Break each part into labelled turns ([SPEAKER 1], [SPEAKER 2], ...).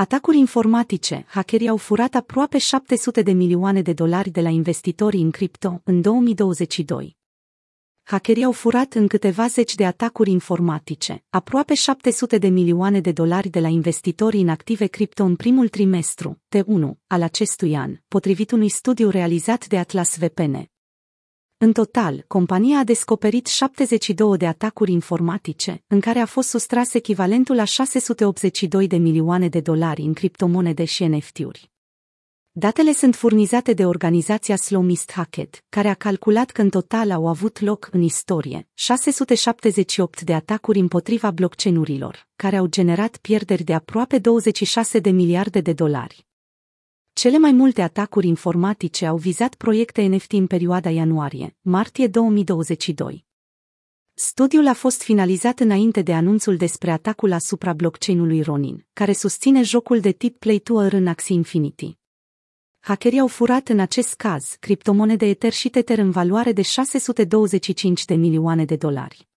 [SPEAKER 1] Atacuri informatice, hackerii au furat aproape 700 de milioane de dolari de la investitorii în cripto în 2022. Hackerii au furat în câteva zeci de atacuri informatice, aproape 700 de milioane de dolari de la investitorii în active cripto în primul trimestru, T1, al acestui an, potrivit unui studiu realizat de Atlas VPN. În total, compania a descoperit 72 de atacuri informatice, în care a fost sustras echivalentul la 682 de milioane de dolari în criptomonede și NFT-uri. Datele sunt furnizate de organizația Slowmist Hackett, care a calculat că în total au avut loc în istorie 678 de atacuri împotriva blockchain-urilor, care au generat pierderi de aproape 26 de miliarde de dolari. Cele mai multe atacuri informatice au vizat proiecte NFT în perioada ianuarie-martie 2022. Studiul a fost finalizat înainte de anunțul despre atacul asupra blockchain-ului Ronin, care susține jocul de tip Play to Earn Axie Infinity. Hackerii au furat în acest caz criptomonede Ether și Tether în valoare de 625 de milioane de dolari.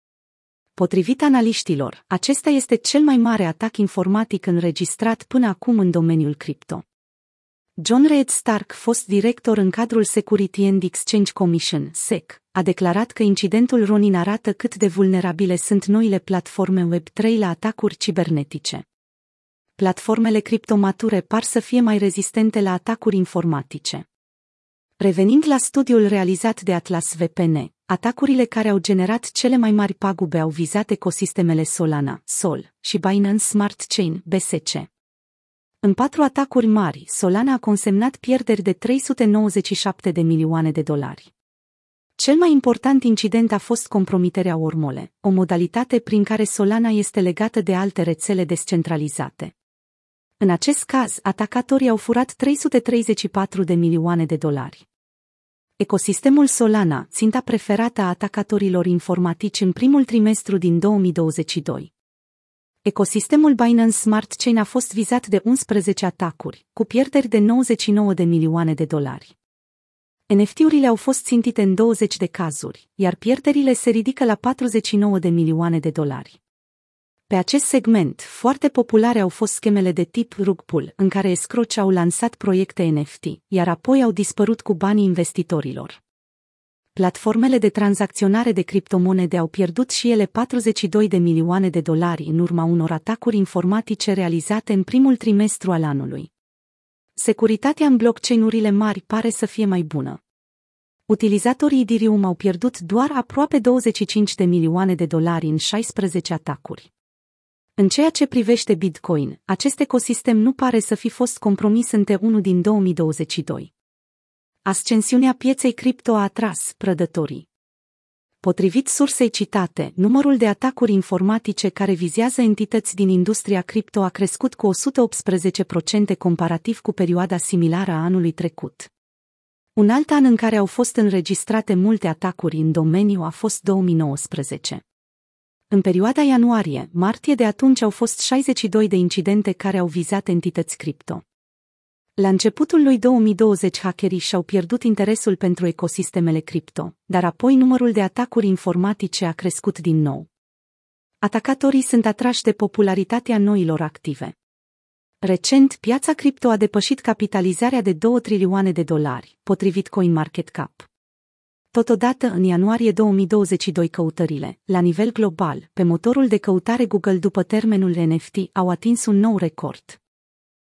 [SPEAKER 1] Potrivit analiștilor, acesta este cel mai mare atac informatic înregistrat până acum în domeniul cripto. John Red Stark, fost director în cadrul Security and Exchange Commission, SEC, a declarat că incidentul Ronin arată cât de vulnerabile sunt noile platforme Web3 la atacuri cibernetice. Platformele criptomature par să fie mai rezistente la atacuri informatice. Revenind la studiul realizat de Atlas VPN, atacurile care au generat cele mai mari pagube au vizat ecosistemele Solana, Sol, și Binance Smart Chain, BSC. În patru atacuri mari, Solana a consemnat pierderi de 397 de milioane de dolari. Cel mai important incident a fost compromiterea Ormole, o modalitate prin care Solana este legată de alte rețele descentralizate. În acest caz, atacatorii au furat 334 de milioane de dolari. Ecosistemul Solana, ținta preferată a atacatorilor informatici în primul trimestru din 2022. Ecosistemul Binance Smart Chain a fost vizat de 11 atacuri, cu pierderi de 99 de milioane de dolari. NFT-urile au fost țintite în 20 de cazuri, iar pierderile se ridică la 49 de milioane de dolari. Pe acest segment, foarte populare au fost schemele de tip rug pull, în care escroci au lansat proiecte NFT, iar apoi au dispărut cu banii investitorilor platformele de tranzacționare de criptomonede au pierdut și ele 42 de milioane de dolari în urma unor atacuri informatice realizate în primul trimestru al anului. Securitatea în blockchain-urile mari pare să fie mai bună. Utilizatorii Ethereum au pierdut doar aproape 25 de milioane de dolari în 16 atacuri. În ceea ce privește Bitcoin, acest ecosistem nu pare să fi fost compromis între 1 din 2022. Ascensiunea pieței cripto a atras prădătorii. Potrivit sursei citate, numărul de atacuri informatice care vizează entități din industria cripto a crescut cu 118% comparativ cu perioada similară a anului trecut. Un alt an în care au fost înregistrate multe atacuri în domeniu a fost 2019. În perioada ianuarie-martie de atunci au fost 62 de incidente care au vizat entități cripto. La începutul lui 2020 hackerii și-au pierdut interesul pentru ecosistemele cripto, dar apoi numărul de atacuri informatice a crescut din nou. Atacatorii sunt atrași de popularitatea noilor active. Recent, piața cripto a depășit capitalizarea de 2 trilioane de dolari, potrivit CoinMarketCap. Totodată, în ianuarie 2022 căutările, la nivel global, pe motorul de căutare Google după termenul NFT, au atins un nou record.